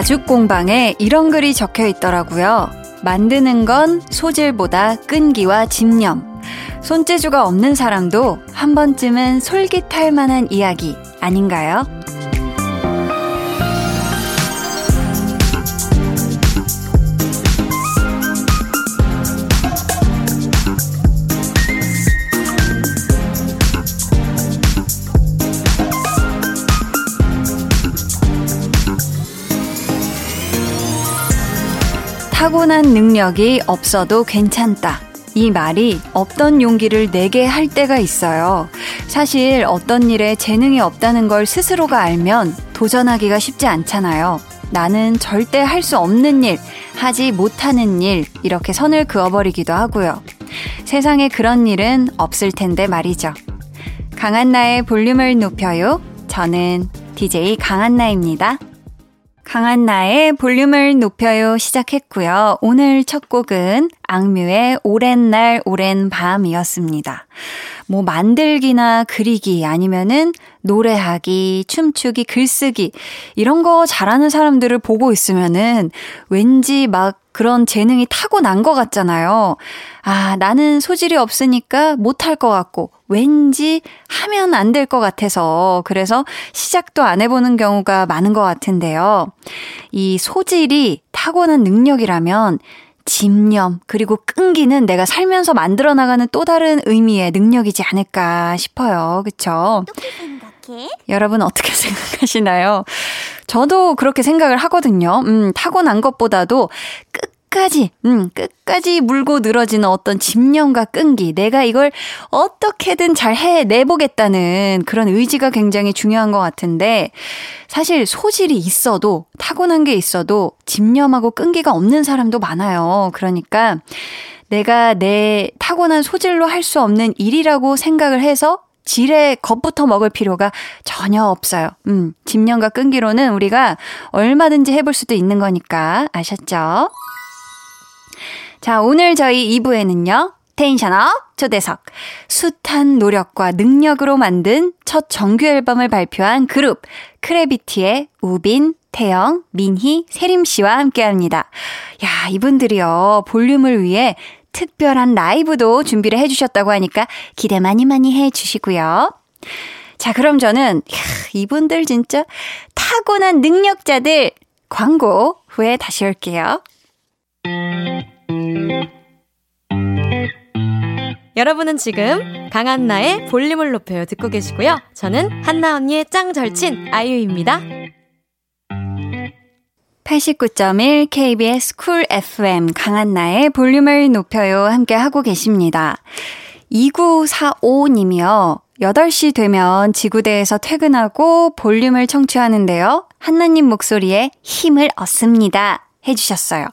한 가죽 공방에 이런 글이 적혀 있더라고요. 만드는 건 소질보다 끈기와 집념. 손재주가 없는 사람도 한 번쯤은 솔깃할 만한 이야기 아닌가요? 타고난 능력이 없어도 괜찮다. 이 말이 없던 용기를 내게 할 때가 있어요. 사실 어떤 일에 재능이 없다는 걸 스스로가 알면 도전하기가 쉽지 않잖아요. 나는 절대 할 수 없는 일, 하지 못하는 일, 이렇게 선을 그어버리기도 하고요. 세상에 그런 일은 없을 텐데 말이죠. 강한나의 볼륨을 높여요. 저는 DJ 강한나입니다. 강한 나의 볼륨을 높여요 시작했고요. 오늘 첫 곡은 악뮤의 오랜 날 오랜 밤이었습니다. 뭐 만들기나 그리기 아니면은 노래하기, 춤추기, 글쓰기 이런 거 잘하는 사람들을 보고 있으면은 왠지 막 그런 재능이 타고난 것 같잖아요. 아, 나는 소질이 없으니까 못할 것 같고, 왠지 하면 안 될 것 같아서, 그래서 시작도 안 해보는 경우가 많은 것 같은데요. 이 소질이 타고난 능력이라면, 집념, 그리고 끈기는 내가 살면서 만들어 나가는 또 다른 의미의 능력이지 않을까 싶어요. 그쵸? 여러분 어떻게 생각하시나요? 저도 그렇게 생각을 하거든요. 음, 타고난 것보다도 끝까지, 음, 끝까지 물고 늘어지는 어떤 집념과 끈기, 내가 이걸 어떻게든 잘 해내보겠다는 그런 의지가 굉장히 중요한 것 같은데, 사실 소질이 있어도, 타고난 게 있어도, 집념하고 끈기가 없는 사람도 많아요. 그러니까, 내가 내 타고난 소질로 할 수 없는 일이라고 생각을 해서 지레 겁부터 먹을 필요가 전혀 없어요. 음, 집념과 끈기로는 우리가 얼마든지 해볼 수도 있는 거니까 아셨죠? 자, 오늘 저희 2부에는요. 텐션업 초대석. 숱한 노력과 능력으로 만든 첫 정규 앨범을 발표한 그룹 크래비티의 우빈, 태영, 민희, 세림 씨와 함께 합니다. 야, 이분들이요. 볼륨을 위해 특별한 라이브도 준비를 해주셨다고 하니까 기대 많이 많이 해주시고요. 자, 그럼 저는, 야, 이분들 진짜 타고난 능력자들 광고 후에 다시 올게요. 여러분은 지금 강한나의 볼륨을 높여요 듣고 계시고요. 저는 한나 언니의 짱 절친 아이유입니다. 89.1 KBS 쿨 FM 강한나의 볼륨을 높여요 함께 하고 계십니다. 2945님이요. 8시 되면 지구대에서 퇴근하고 볼륨을 청취하는데요. 한나님 목소리에 힘을 얻습니다. 해주셨어요.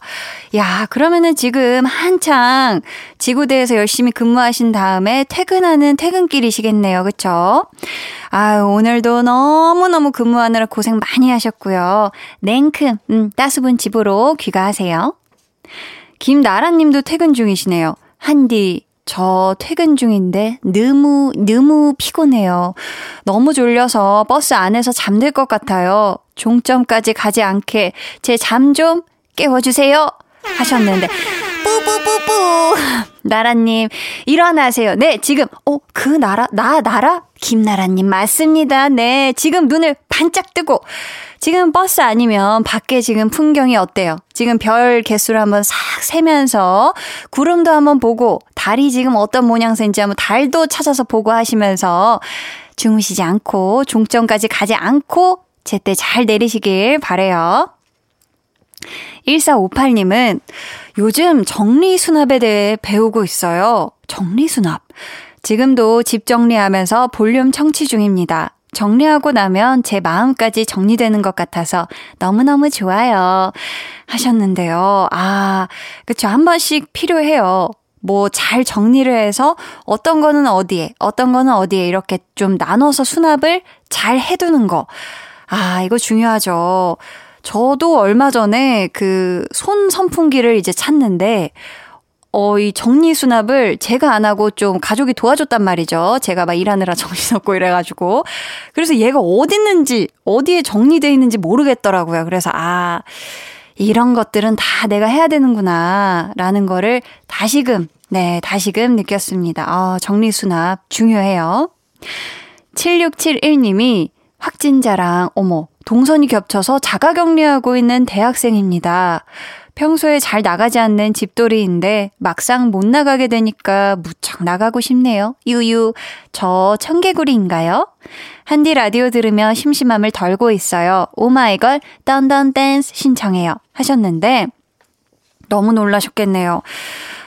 야, 그러면은 지금 한창 지구대에서 열심히 근무하신 다음에 퇴근하는 퇴근길이시겠네요. 그쵸? 아유, 오늘도 너무너무 근무하느라 고생 많이 하셨고요. 냉큼, 음, 따스분 집으로 귀가하세요. 김나라님도 퇴근 중이시네요. 한디, 저 퇴근 중인데 너무 너무 피곤해요. 너무 졸려서 버스 안에서 잠들 것 같아요. 종점까지 가지 않게 제 잠 좀 깨워주세요. 하셨는데 뿌뿌뿌뿌 나라님 일어나세요. 네 지금 어 그 나라 나 나라 김나라님 맞습니다. 네 지금 눈을 반짝 뜨고 지금 버스 아니면 밖에 지금 풍경이 어때요? 지금 별 개수를 한번 싹 세면서 구름도 한번 보고 달이 지금 어떤 모양새인지 한번 달도 찾아서 보고 하시면서 주무시지 않고 종점까지 가지 않고 제때 잘 내리시길 바래요. 1458님은 요즘 정리수납에 대해 배우고 있어요. 정리수납. 지금도 집 정리하면서 볼륨 청취 중입니다. 정리하고 나면 제 마음까지 정리되는 것 같아서 너무너무 좋아요. 하셨는데요. 아, 그쵸. 한 번씩 필요해요. 뭐 잘 정리를 해서 어떤 거는 어디에, 어떤 거는 어디에 이렇게 좀 나눠서 수납을 잘 해두는 거. 아, 이거 중요하죠. 저도 얼마 전에 그 손 선풍기를 이제 찾는데 어, 이 정리 수납을 제가 안 하고 좀 가족이 도와줬단 말이죠. 제가 막 일하느라 정신없고 이래가지고. 그래서 얘가 어디 있는지, 어디에 정리되어 있는지 모르겠더라고요. 그래서, 아, 이런 것들은 다 내가 해야 되는구나. 라는 거를 다시금, 네, 다시금 느꼈습니다. 아, 정리 수납 중요해요. 7671님이 확진자랑, 어머, 동선이 겹쳐서 자가 격리하고 있는 대학생입니다. 평소에 잘 나가지 않는 집돌이인데 막상 못 나가게 되니까 무척 나가고 싶네요. 유유, 저 청개구리인가요? 한디 라디오 들으며 심심함을 덜고 있어요. 오마이걸 던던 댄스 신청해요. 하셨는데 너무 놀라셨겠네요.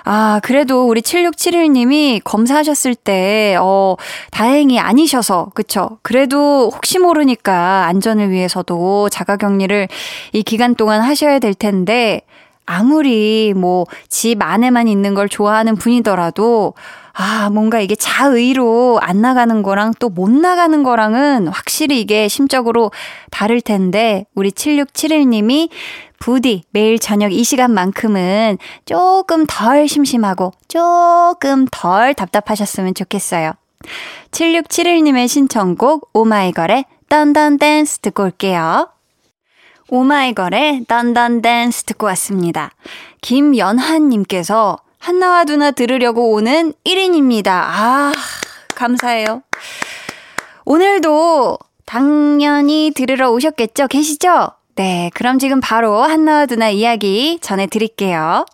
아, 그래도 우리 7671님이 검사하셨을 때, 어, 다행히 아니셔서, 그쵸? 그래도 혹시 모르니까 안전을 위해서도 자가 격리를 이 기간 동안 하셔야 될 텐데, 아무리 뭐 집 안에만 있는 걸 좋아하는 분이더라도 아, 뭔가 이게 자의로 안 나가는 거랑 또 못 나가는 거랑은 확실히 이게 심적으로 다를 텐데, 우리 7671님이 부디 매일 저녁 이 시간만큼은 조금 덜 심심하고 조금 덜 답답하셨으면 좋겠어요. 7671님의 신청곡 오마이걸의 딴딴 댄스 듣고 올게요. 오마이걸의 딴딴 댄스 듣고 왔습니다. 김연한님께서 한나와 누나 들으려고 오는 1인입니다. 아, 감사해요. 오늘도 당연히 들으러 오셨겠죠? 계시죠? 네, 그럼 지금 바로 한나와 누나 이야기 전해드릴게요.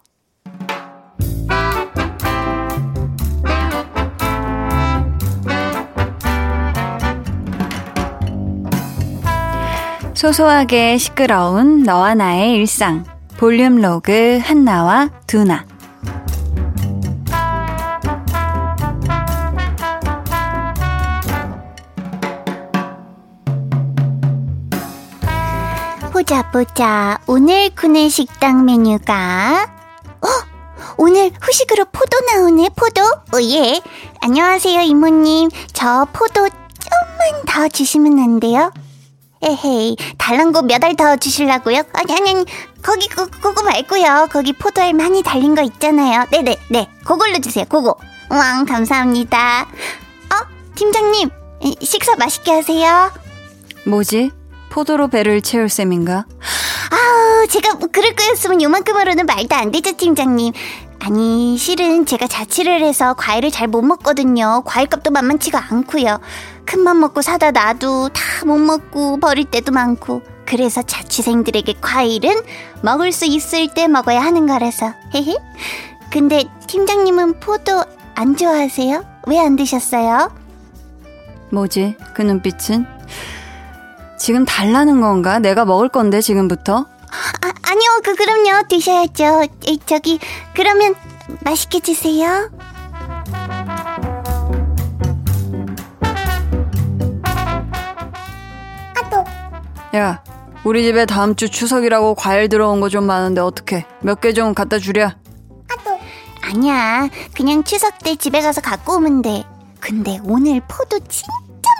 소소하게 시끄러운 너와 나의 일상. 볼륨 로그 한나와 두나. 보자 보자. 오늘 구내 식당 메뉴가. 어? 오늘 후식으로 포도 나오네 포도? Oh yeah. 안녕하세요 이모님. 저 포도 좀만 더 주시면 안 돼요? 에헤이 거몇알 더 주실라고요? 아니 아니 아니. 거기 그, 그거 말고요. 거기 포도알 많이 달린 거 있잖아요. 네네 네. 그걸로 주세요 그거. 왕 감사합니다. 어 팀장님 식사 맛있게 하세요. 뭐지? 포도로 배를 채울 셈인가? 아우, 제가 뭐 그럴 거였으면 요만큼으로는 말도 안 되죠, 팀장님. 아니, 실은 제가 자취를 해서 과일을 잘 못 먹거든요. 과일값도 만만치가 않고요. 큰맘 먹고 사다 놔도 다 못 먹고 버릴 때도 많고. 그래서 자취생들에게 과일은 먹을 수 있을 때 먹어야 하는 거라서. 헤헤. 근데 팀장님은 포도 안 좋아하세요? 왜 안 드셨어요? 뭐지? 그 눈빛은? 지금 달라는 건가? 내가 먹을 건데 지금부터? 아, 아니요. 그 그럼요. 드셔야죠. 에, 저기 그러면 맛있게 드세요. 야, 우리 집에 다음 주 추석이라고 과일 들어온 거 좀 많은데 어떡해? 몇 개 좀 갖다 주랴. 아니야. 그냥 추석 때 집에 가서 갖고 오면 돼. 근데 오늘 포도 진짜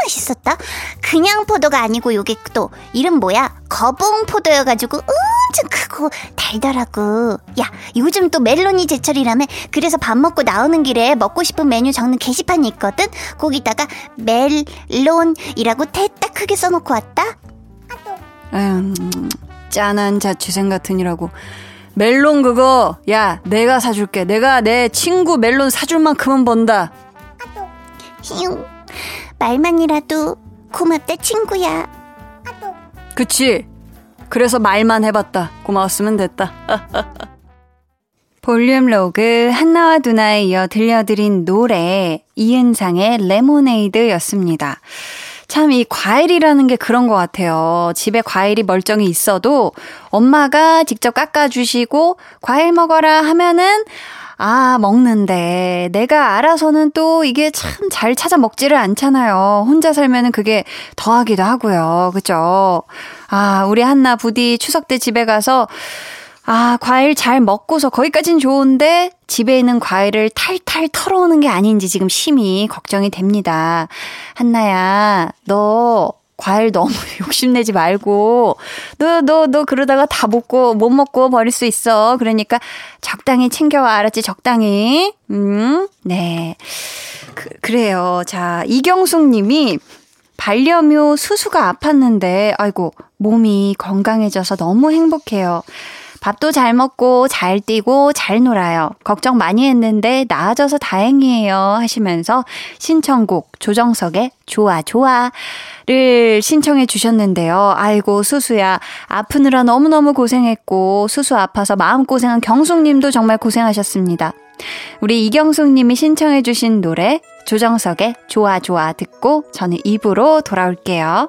맛있었다. 그냥 포도가 아니고 요게 또 이름 뭐야? 거봉 포도여가지고 엄청 크고 달더라고. 야, 요즘 또 멜론이 제철이라며 그래서 밥 먹고 나오는 길에 먹고 싶은 메뉴 적는 게시판이 있거든. 거기다가 멜론이라고 대딱 크게 써놓고 왔다. 에휴, 짠한 자취생 같으니라고. 멜론 그거 야 내가 사줄게. 내가 내 친구 멜론 사줄 만큼은 번다. 휴. 말만이라도 고맙다 친구야. 그치? 그래서 말만 해봤다. 고마웠으면 됐다. 볼륨 로그 한나와 두나에 이어 들려드린 노래 이은상의 레모네이드였습니다. 참 이 과일이라는 게 그런 것 같아요. 집에 과일이 멀쩡히 있어도 엄마가 직접 깎아주시고 과일 먹어라 하면은 아, 먹는데 내가 알아서는 또 이게 참 잘 찾아 먹지를 않잖아요. 혼자 살면은 그게 더하기도 하고요. 그죠? 아, 우리 한나 부디 추석 때 집에 가서 아, 과일 잘 먹고서 거기까진 좋은데 집에 있는 과일을 탈탈 털어오는 게 아닌지 지금 심히 걱정이 됩니다. 한나야, 너 과일 너무 욕심내지 말고, 너, 너, 너 그러다가 다 먹고, 못 먹고 버릴 수 있어. 그러니까 적당히 챙겨와. 알았지? 적당히. 음, 네. 그, 그래요. 자, 이경숙 님이 반려묘 수수가 아팠는데, 아이고, 몸이 건강해져서 너무 행복해요. 밥도 잘 먹고 잘 뛰고 잘 놀아요. 걱정 많이 했는데 나아져서 다행이에요. 하시면서 신청곡 조정석의 좋아 좋아를 신청해 주셨는데요. 아이고 수수야 아프느라 너무너무 고생했고 수수 아파서 마음고생한 경숙님도 정말 고생하셨습니다. 우리 이경숙님이 신청해 주신 노래 조정석의 좋아 좋아 듣고 저는 입으로 돌아올게요.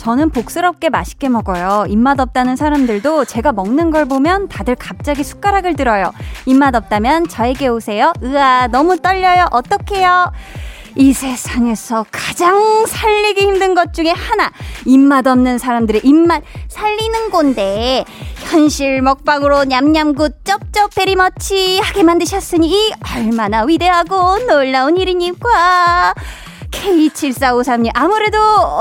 저는 복스럽게 맛있게 먹어요. 입맛 없다는 사람들도 제가 먹는 걸 보면 다들 갑자기 숟가락을 들어요. 입맛 없다면 저에게 오세요. 으아, 너무 떨려요. 어떡해요? 이 세상에서 가장 살리기 힘든 것 중에 하나. 입맛 없는 사람들의 입맛 살리는 건데, 현실 먹방으로 냠냠굿 쩝쩝 베리머치 하게 만드셨으니 얼마나 위대하고 놀라운 일이니까. K7453님, 아무래도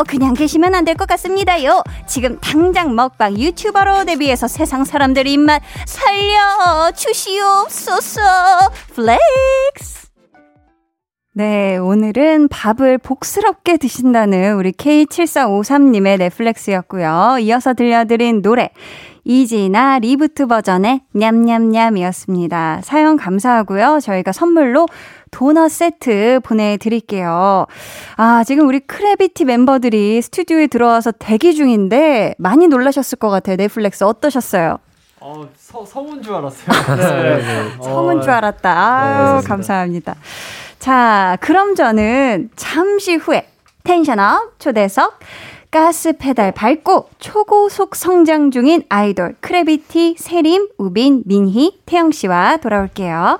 그냥 계시면 안 될 것 같습니다요. 지금 당장 먹방 유튜버로 데뷔해서 세상 사람들 입맛 살려 주시옵소서. Flex! 네, 오늘은 밥을 복스럽게 드신다는 우리 K7453님의 내 flex였고요. 이어서 들려드린 노래, 이지나 reboot 버전의 냠냠냠이었습니다. 사연 감사하고요. 저희가 선물로 도넛 세트 보내드릴게요. 아, 지금 우리 크래비티 멤버들이 스튜디오에 들어와서 대기 중인데 많이 놀라셨을 것 같아요. 내 flex 어떠셨어요? 어, 서, 성운 줄 알았어요. 네, 네. 성운 줄 알았다. 아, 네, 감사합니다. 자, 그럼 저는 잠시 후에 tension up 초대석 가스 페달 밟고 초고속 성장 중인 아이돌 크래비티, 세림, 우빈, 민희, 태영 씨와 돌아올게요.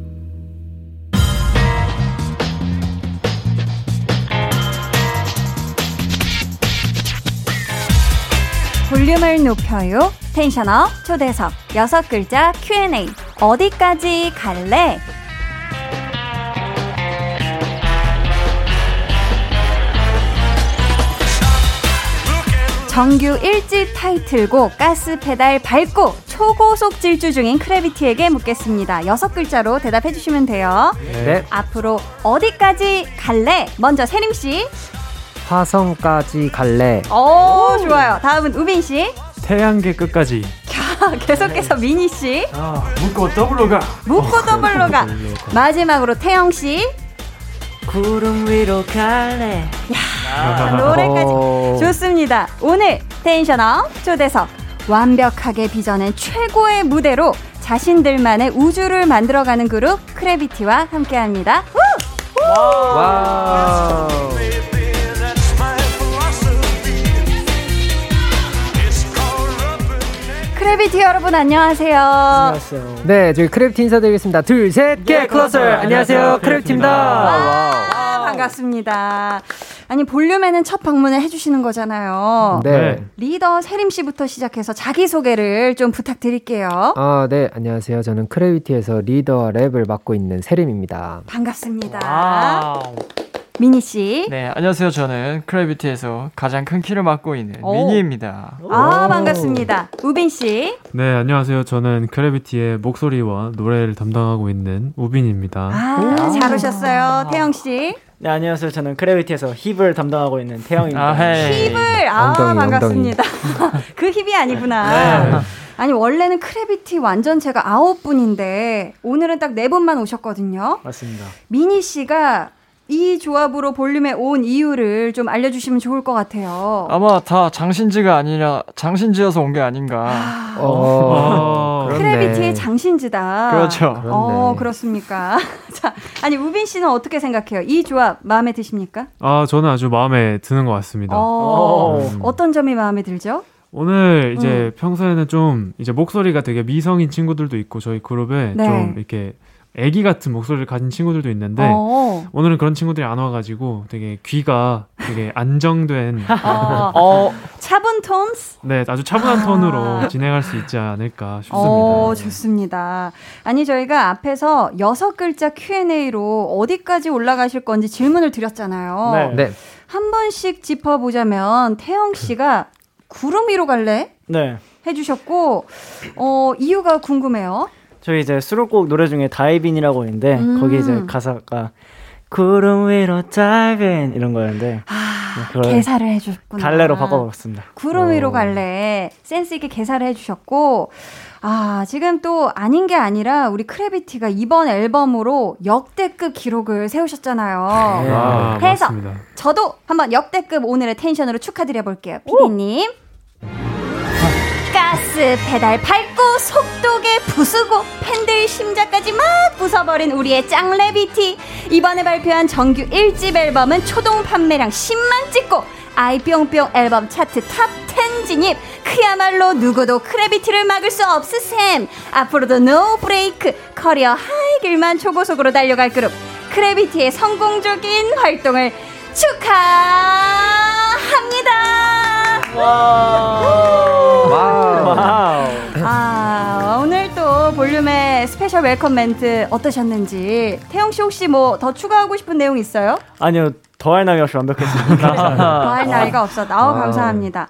볼륨을 높여요. 텐션업 초대석 여섯 글자 Q&A 어디까지 갈래? 정규 1집 타이틀곡 가스 페달 밟고 초고속 질주 중인 크래비티에게 묻겠습니다. 여섯 글자로 대답해 주시면 돼요. 네. 앞으로 어디까지 갈래? 먼저 세림 씨. 화성까지 갈래. 오, 좋아요. 다음은 우빈 씨. 태양계 끝까지. 계속해서 민희 씨. 아, 묻고 더블로 가. 묻고 더블로 가. 마지막으로 태영 씨. 구름 위로 갈래. 야, 노래까지 좋습니다. 오늘 tension up 초대석 완벽하게 빚어낸 최고의 무대로 자신들만의 우주를 만들어가는 그룹 크래비티와 함께합니다. 와. 크래비티 여러분 안녕하세요. 안녕하세요. 네, 저희 크래비티 인사드리겠습니다. 둘, 셋, get closer. 안녕하세요, 크래비티입니다. 와, 반갑습니다. 아니 볼륨에는 첫 방문을 해주시는 거잖아요. 네. 리더 세림 씨부터 시작해서 자기 소개를 좀 부탁드릴게요. 아, 네. 안녕하세요. 저는 크래비티에서 리더 랩을 맡고 있는 세림입니다. 반갑습니다. Wow. 민희 씨. 네, 안녕하세요. 저는 크래비티에서 가장 큰 키를 맡고 있는 오. 민희입니다. 아, 반갑습니다. 우빈 씨. 네, 안녕하세요. 저는 크래비티의 목소리와 노래를 담당하고 있는 우빈입니다. 아, 잘 오셨어요. 태영 씨. 네, 안녕하세요. 저는 크래비티에서 hip을 담당하고 있는 태영입니다. 아. hip을 아 엉덩이, 반갑습니다. 그 hip이 아니구나. 네. 아니 원래는 크래비티 완전체가 아홉 분인데 오늘은 딱 네 분만 오셨거든요. 맞습니다. 민희 씨가 이 조합으로 볼륨에 온 이유를 좀 알려주시면 좋을 것 같아요. 아마 다 장신지가 아니라 장신지여서 온 게 아닌가. 어, 어. 크래비티의 장신지다. 그렇죠. 그렇네. 어, 그렇습니까? 자, 아니, 우빈 씨는 어떻게 생각해요? 이 조합 마음에 드십니까? 아, 저는 아주 마음에 드는 것 같습니다. 어, 음. 어떤 점이 마음에 들죠? 오늘 이제 음. 평소에는 좀 이제 목소리가 되게 미성인 친구들도 있고 저희 그룹에 네. 좀 이렇게 애기 같은 목소리를 가진 친구들도 있는데 어, 오늘은 그런 친구들이 안 와가지고 되게 귀가 되게 안정된 어, 어, 차분 톤스? 네 아주 차분한 아. 톤으로 진행할 수 있지 않을까 싶습니다. 어, 좋습니다. 아니, 저희가 앞에서 여섯 글자 Q&A로 어디까지 올라가실 건지 질문을 드렸잖아요. 네. 네. 한 번씩 짚어보자면, 태영 씨가 구름 위로 갈래? 네. 해주셨고, 어, 이유가 궁금해요. 저희 이제 수록곡 노래 중에 Divin'이라고 있는데 음. 거기 이제 가사가 구름 위로 Divin' 이런 거였는데 아, 네, 개사를 해줬구나. 갈래로 바꿔봤습니다. 구름 위로 어. 갈래. 센스 있게 개사를 해주셨고, 아, 지금 또 아닌 게 아니라 우리 크래비티가 이번 앨범으로 역대급 기록을 세우셨잖아요. 아, 해서 맞습니다. 저도 한번 역대급 오늘의 tension으로 축하드려 볼게요. 피디님. 가스 페달 밟고 속도계 부수고 팬들 심장까지 막 부숴버린 우리의 짱레비티. 이번에 발표한 정규 1집 앨범은 초동 판매량 10만 찍고 아이뿅뿅 앨범 차트 top 10 진입. 그야말로 누구도 크래비티를 막을 수 없으셈. 앞으로도 no brake career high 길만 초고속으로 달려갈 그룹 크래비티의 성공적인 활동을 축하합니다. 와 special welcome 멘트 어떠셨는지. 태영 씨 혹시 뭐 더 추가하고 싶은 내용 있어요? 아니요. 더할 나위 없이 완벽했습니다. 더할 나위가 없었다. 아우, wow. 감사합니다.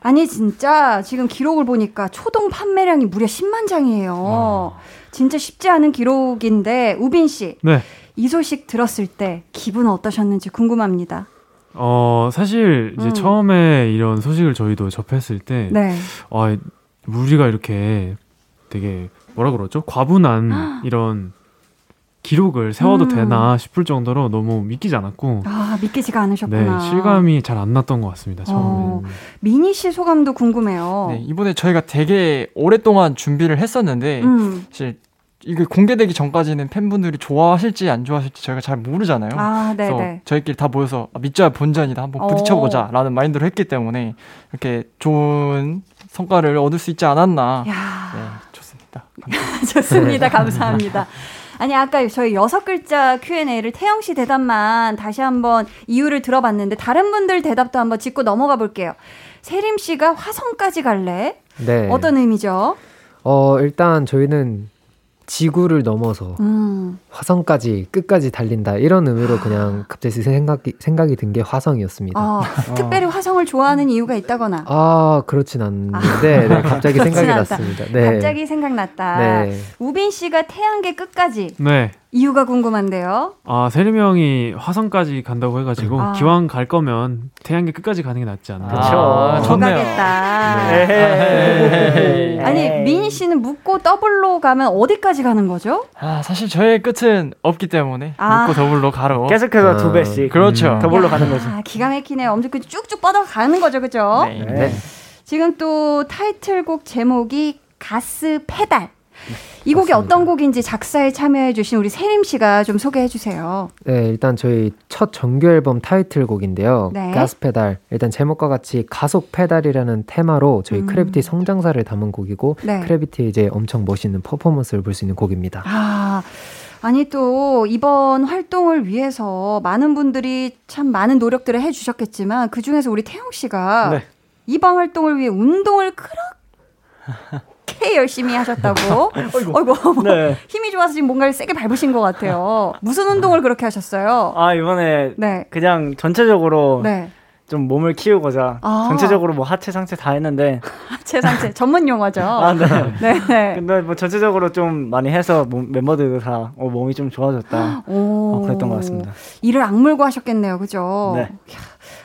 아니, 진짜 지금 기록을 보니까 초동 판매량이 무려 10만 장이에요. 진짜 쉽지 않은 기록인데, 우빈 씨. 네. 이 소식 들었을 때 기분 어떠셨는지 궁금합니다. 어 사실 이제 음. 처음에 이런 소식을 저희도 접했을 때 네. 아, 우리가 이렇게 되게 뭐라 그러죠? 과분한 이런 기록을 세워도 음. 되나 싶을 정도로 너무 믿기지 않았고 아, 믿기지가 네, 않으셨구나. 실감이 잘 안 났던 것 같습니다. 처음에. 어, 미니 씨 소감도 궁금해요. 네, 이번에 저희가 되게 오랫동안 준비를 했었는데 음. 사실 이게 공개되기 전까지는 팬분들이 좋아하실지 안 좋아하실지 저희가 잘 모르잖아요. 아, 그래서 네네. 저희끼리 다 모여서 아, 믿자야 본전이다 한번 오. 부딪혀보자라는 마인드로 했기 때문에 이렇게 좋은 성과를 얻을 수 있지 않았나. 야. 네, 좋습니다. 좋습니다. 감사합니다. 아니 아까 저희 여섯 글자 Q&A를 태영 씨 대답만 다시 한번 이유를 들어봤는데 다른 분들 대답도 한번 짚고 넘어가 볼게요. 세림 씨가 화성까지 갈래? 네. 어떤 의미죠? 어, 일단 저희는 지구를 넘어서 음. 화성까지 끝까지 달린다 이런 의미로 그냥 갑자기 생각이 생각이 든 게 화성이었습니다. 어, 특별히 화성을 좋아하는 이유가 있다거나. 아 그렇진 않는데 네, 갑자기 생각이. 났습니다. 네. 갑자기 생각났다. 네. 우빈 씨가 태양계 끝까지 네. 이유가 궁금한데요. 아, 세림이 형이 화성까지 간다고 해가지고, 아. 기왕 갈 거면 태양계 끝까지 가는 게 낫지 않나. 그쵸. 아. 가겠다. 에헤이. 아니 민희 씨는 묻고 더블로 가면 어디까지 가는 거죠? 아 사실 저의 끝은 없기 때문에 아. 묻고 더블로 가로. 계속해서 아, 두 배씩 그렇죠. 더블로 가는 거죠. 아, 기가 막히네. 엄청 그 쭉쭉 뻗어 가는 거죠, 그죠? 네. 네. 지금 또 타이틀곡 제목이 가스 페달. 이 곡이 어떤 곡인지 작사에 참여해주신 우리 세림 씨가 좀 소개해주세요. 네, 일단 저희 첫 정규 앨범 타이틀곡인데요. 네. 가스 페달. 일단 제목과 같이 가속 페달이라는 테마로 저희 음. 크래비티 성장사를 담은 곡이고 네. 크래비티의 이제 엄청 멋있는 퍼포먼스를 볼 수 있는 곡입니다. 아, 아니 또 이번 활동을 위해서 많은 분들이 참 많은 노력들을 해주셨겠지만 그 중에서 우리 태영 씨가 네. 이번 활동을 위해 운동을 그렇게 열심히 하셨다고. 어이구, 네. 힘이 좋아서 지금 뭔가를 세게 밟으신 것 같아요. 무슨 운동을 그렇게 하셨어요? 아 이번에 네. 그냥 전체적으로 네. 좀 몸을 키우고자 아. 전체적으로 뭐 하체 상체 다 했는데 하체 상체 전문 용어죠. 아 네. 네. 네. 근데 뭐 전체적으로 좀 많이 해서 몸- 멤버들도 다 어, 몸이 좀 좋아졌다. 오. 어, 그랬던 것 같습니다. 이를 악물고 하셨겠네요. 그죠? 네.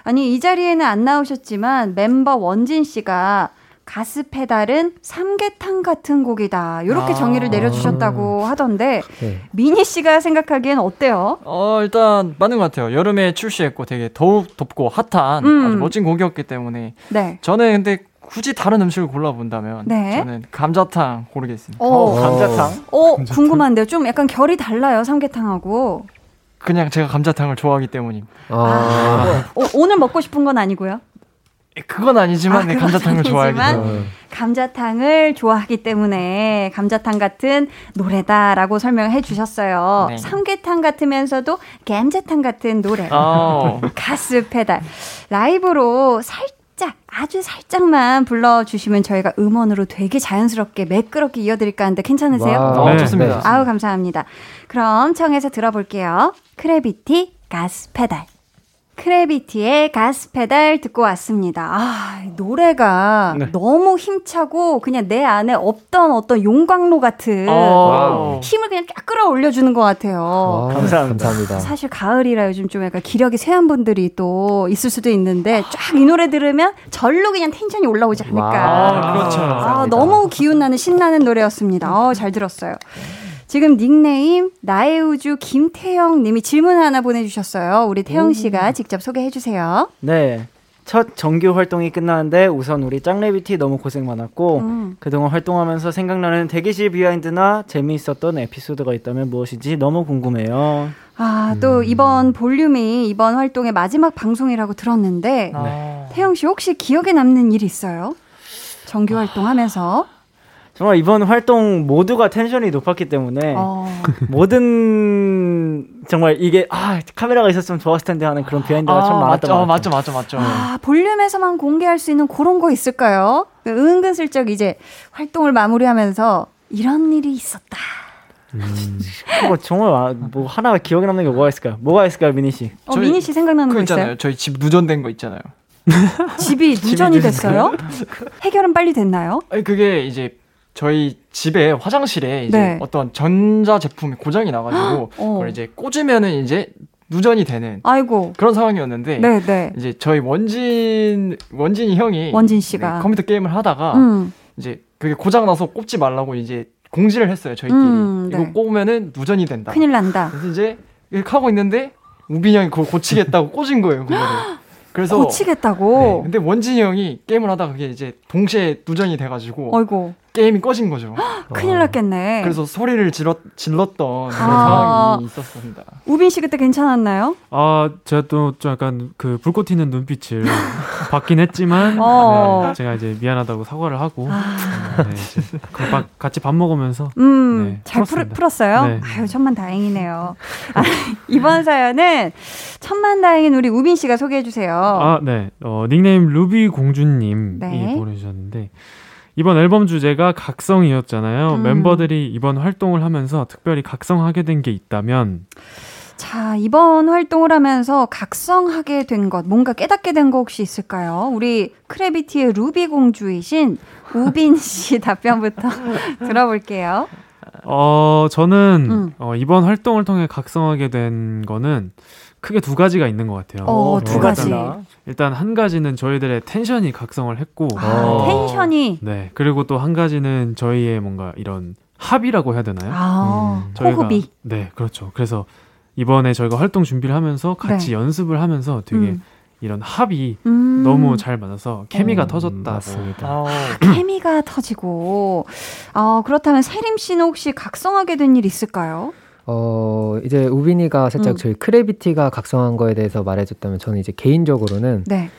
아니, 이 자리에는 안 나오셨지만 멤버 원진 씨가 가스 페달은 삼계탕 같은 곡이다. 이렇게 아. 정의를 내려주셨다고 하던데 네. 미니 씨가 생각하기엔 어때요? 어, 일단 맞는 것 같아요. 여름에 출시했고 되게 더욱 덥고 핫한 음. 아주 멋진 곡이었기 때문에 네. 저는 근데 굳이 다른 음식을 골라본다면 네. 저는 감자탕 고르겠습니다. 오, 감자탕. 어, 궁금한데요. 좀 약간 결이 달라요. 삼계탕하고. 그냥 제가 감자탕을 좋아하기 때문입니다. 아, 어, 오늘 먹고 싶은 건 아니고요. 예, 그건 아니지만 아, 네, 그건 감자탕을 좋아하기. 어, 감자탕을 좋아하기 때문에 감자탕 같은 노래다라고 설명해 주셨어요. 네. 삼계탕 같으면서도 감자탕 같은 노래. 아, 가스 페달. 라이브로 살짝, 아주 살짝만 불러주시면 저희가 음원으로 되게 자연스럽게 매끄럽게 이어드릴까 하는데 괜찮으세요? 와, 어, 네. 좋습니다. 아우, 감사합니다. 그럼 청해서 들어볼게요. 크래비티 가스 페달. 크래비티의 가스 페달 듣고 왔습니다. 아, 노래가 네. 너무 힘차고 그냥 내 안에 없던 어떤 용광로 같은 어. 힘을 그냥 쫙 끌어올려주는 것 같아요. 와, 감사합니다. 감사합니다. 사실 가을이라 요즘 좀 약간 기력이 쇠한 분들이 또 있을 수도 있는데 쫙 이 노래 들으면 절로 그냥 tension이 올라오지 않을까. 와, 그렇죠. 아. 너무 기운 나는 신나는 노래였습니다. 어, 잘 들었어요. 지금 닉네임 나의 우주 김태영 님이 질문 하나 보내주셨어요. 우리 태영 씨가 직접 소개해 주세요. 네. 첫 정규 활동이 끝나는데 우선 우리 짱레비티 너무 고생 많았고 음. 그동안 활동하면서 생각나는 대기실 비하인드나 재미있었던 에피소드가 있다면 무엇인지 너무 궁금해요. 아, 또 이번 볼륨이 이번 활동의 마지막 방송이라고 들었는데 아. 태영 씨 혹시 기억에 남는 일 있어요? 정규 활동하면서 정말 이번 활동 모두가 텐션이 높았기 때문에 어, 모든 정말 이게 아 카메라가 있었으면 좋았을 텐데 하는 그런 비하인드가 참 많았던 맞죠, 것 같아요. 맞죠, 맞죠, 맞죠. 아, 볼륨에서만 공개할 수 있는 그런 거 있을까요? 그 은근슬쩍 이제 활동을 마무리하면서 이런 일이 있었다. 뭐 정말 아, 뭐 하나 기억에 남는 게 뭐가 있을까요? 뭐가 있을까요, 미니 씨? 어, 저희 미니 씨 생각나는 그거 있잖아요. 있어요? 저희 집 누전된 거 있잖아요. 집이 누전이 됐어요? 해결은 빨리 됐나요? 아니 그게 이제 저희 집에 화장실에 이제 네. 어떤 전자 제품이 고장이 나가지고 어. 그걸 이제 꽂으면은 이제 누전이 되는 아이고. 그런 상황이었는데 네, 네. 이제 저희 원진 원진이 형이 원진 씨가. 네, 컴퓨터 게임을 하다가 음. 이제 그게 고장 나서 꼽지 말라고 이제 공지를 했어요 저희끼리 음, 네. 이거 꼽으면은 누전이 된다. 큰일 난다. 그래서 이제 이렇게 하고 있는데 우빈이 형이 그걸 고치겠다고 꽂은 거예요 그거를. 그래서 고치겠다고. 네, 근데 원진이 형이 게임을 하다가 그게 이제 동시에 누전이 돼가지고 어이고. 게임이 꺼진 거죠. 큰일 났겠네. 그래서 소리를 질렀, 질렀던 그런 아. 상황이 있었습니다. 우빈 씨 그때 괜찮았나요? 아, 제가 또 좀 약간 그 불꽃 튀는 눈빛을 받긴 했지만 어. 네, 제가 이제 미안하다고 사과를 하고 아. 네, 이제 그 밥- 같이 밥 먹으면서 음, 네, 잘 풀. 풀었어요? 네. 아유, 천만 다행이네요. 아, 이번 사연은 천만 다행인 우리 우빈 씨가 소개해 주세요. 아, 네. 어, 닉네임 루비 공주님이 네. 보내주셨는데 이번 앨범 주제가 각성이었잖아요. 음. 멤버들이 이번 활동을 하면서 특별히 각성하게 된 게 있다면 자, 이번 활동을 하면서 각성하게 된 것, 뭔가 깨닫게 된 거 혹시 있을까요? 우리 크래비티의 루비 공주이신 우빈 씨 답변부터 들어볼게요. 어, 저는 음. 어, 이번 활동을 통해 각성하게 된 거는 크게 두 가지가 있는 것 같아요. 어, 두 일단- 가지. 일단 한 가지는 저희들의 텐션이 각성을 했고, 아, 텐션이. 네 그리고 또 한 가지는 저희의 뭔가 이런 합이라고 해야 되나요? 아, 저희가- 호흡이. 네, 그렇죠. 그래서 이번에 저희가 활동 준비를 하면서 같이 네. 연습을 하면서 되게 음. 이런 합이 음. 너무 잘 맞아서 케미가 어. 터졌다고. 맞습니다. 케미가 터지고. 어, 그렇다면 세림 씨는 혹시 각성하게 된 일 있을까요? 어, 이제 우빈이가 살짝 음. 저희 크래비티가 각성한 거에 대해서 말해줬다면 저는 이제 개인적으로는 네.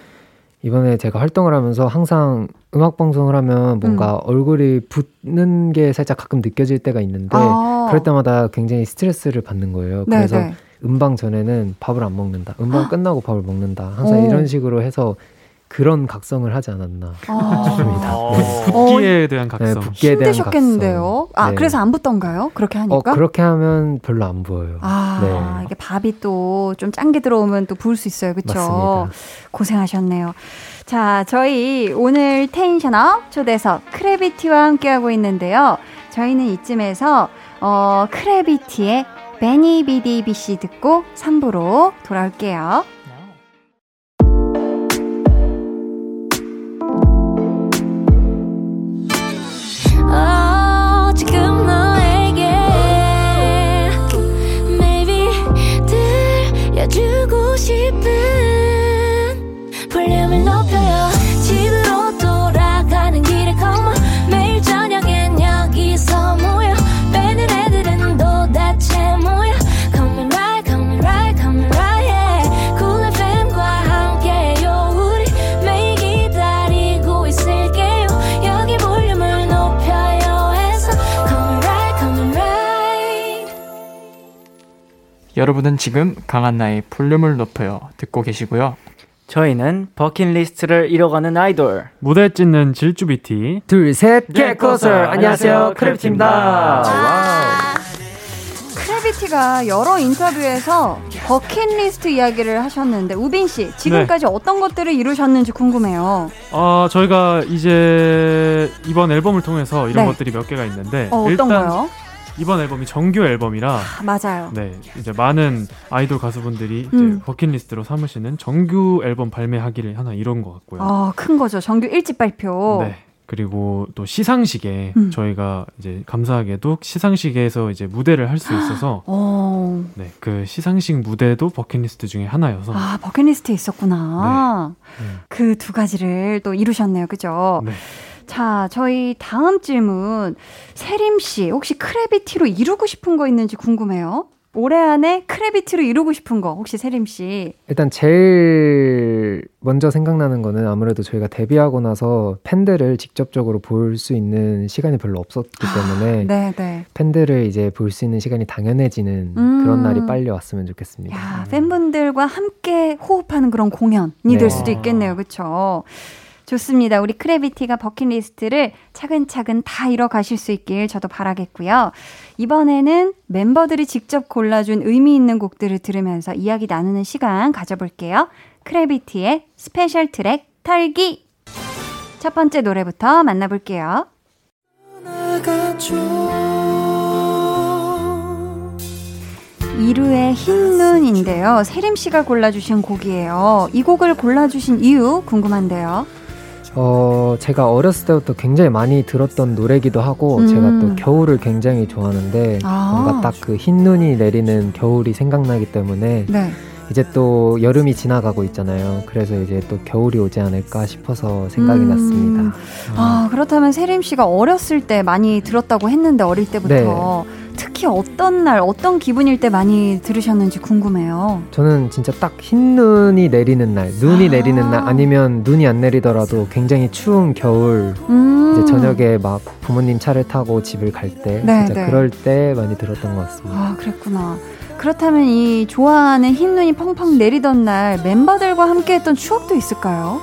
이번에 제가 활동을 하면서 항상 음악 방송을 하면 뭔가 음. 얼굴이 붓는 게 살짝 가끔 느껴질 때가 있는데 아. 그럴 때마다 굉장히 스트레스를 받는 거예요. 네, 그래서 네. 음방 전에는 밥을 안 먹는다. 음방 끝나고 밥을 먹는다. 항상 오. 이런 식으로 해서 그런 각성을 하지 않았나 아. 싶습니다. 네. 붓기에 대한 네, 각성. 붓기에 대한 힘드셨겠는데요. 각성. 아 네. 그래서 안 붙던가요? 그렇게 하니까? 어, 그렇게 하면 별로 안 보여요. 아, 네. 이게 밥이 또 좀 짠게 들어오면 또 부을 수 있어요. 그쵸? 맞습니다. 고생하셨네요. 자, 저희 오늘 텐션업 초대석 크래비티와 함께하고 있는데요. 저희는 이쯤에서, 어, 크래비티의 베니 비디비씨 듣고 3부로 돌아올게요. 들려 여러분은 지금 강한나의 볼륨을 높여요 듣고 계시고요. 저희는 버킷리스트를 이뤄가는 아이돌 무대 찢는 질주비티. 둘셋 네, get closer 안녕하세요 크래비티입니다. 크래비티가 여러 인터뷰에서 버킷리스트 이야기를 하셨는데, 우빈 씨, 지금까지 어떤 것들을 이루셨는지 궁금해요. 어, 저희가 이제 이번 앨범을 통해서 이런 네. 것들이 몇 개가 있는데 어, 어떤 일단 거요? 이번 앨범이 정규 앨범이라 아, 맞아요. 네 이제 많은 아이돌 가수분들이 이제 음. 버킷리스트로 삼으시는 정규 앨범 발매하기를 하나 이런 것 같고요. 아, 큰 거죠. 정규 일집 발표. 네. 그리고 또 시상식에 음. 저희가 이제 감사하게도 시상식에서 이제 무대를 할 수 있어서 어, 네, 그 시상식 무대도 버킷리스트 중에 하나여서 아, 버킷리스트에 있었구나. 음. 그두 가지를 또 이루셨네요. 그죠? 네. 자, 저희 다음 질문. 세림 씨, 혹시 크래비티로 이루고 싶은 거 있는지 궁금해요. 올해 안에 크래비티로 이루고 싶은 거, 혹시 세림 씨. 일단 제일 먼저 생각나는 거는 아무래도 저희가 데뷔하고 나서 팬들을 직접적으로 볼 수 있는 시간이 별로 없었기 때문에 네, 네. 팬들을 이제 볼 수 있는 시간이 당연해지는 음. 그런 날이 빨리 왔으면 좋겠습니다. 야, 팬분들과 함께 호흡하는 그런 공연이 네. 될 수도 있겠네요. 그쵸? 좋습니다. 우리 크래비티가 버킷리스트를 차근차근 다 이뤄 가실 수 있길 저도 바라겠고요. 이번에는 멤버들이 직접 골라준 의미 있는 곡들을 들으면서 이야기 나누는 시간 가져볼게요. 크래비티의 special 트랙 털기. 첫 번째 노래부터 만나볼게요. 이루의 흰 눈인데요. 세림 씨가 골라주신 곡이에요. 이 곡을 골라주신 이유 궁금한데요. 어, 제가 어렸을 때부터 굉장히 많이 들었던 노래기도 하고 음. 제가 또 겨울을 굉장히 좋아하는데 아. 뭔가 딱 그 흰 눈이 내리는 겨울이 생각나기 때문에 네. 이제 또 여름이 지나가고 있잖아요. 그래서 이제 또 겨울이 오지 않을까 싶어서 생각이 음. 났습니다. 아, 그렇다면 세림 씨가 어렸을 때 많이 들었다고 했는데 어릴 때부터 네. 특히 어떤 날 어떤 기분일 때 많이 들으셨는지 궁금해요. 저는 진짜 딱 흰 눈이 내리는 날, 눈이 아. 내리는 날 아니면 눈이 안 내리더라도 굉장히 추운 겨울 음. 이제 저녁에 막 부모님 차를 타고 집을 갈 때 네, 진짜 네. 그럴 때 많이 들었던 것 같습니다. 아, 그랬구나. 그렇다면 이 좋아하는 흰 눈이 펑펑 내리던 날 멤버들과 함께 했던 추억도 있을까요?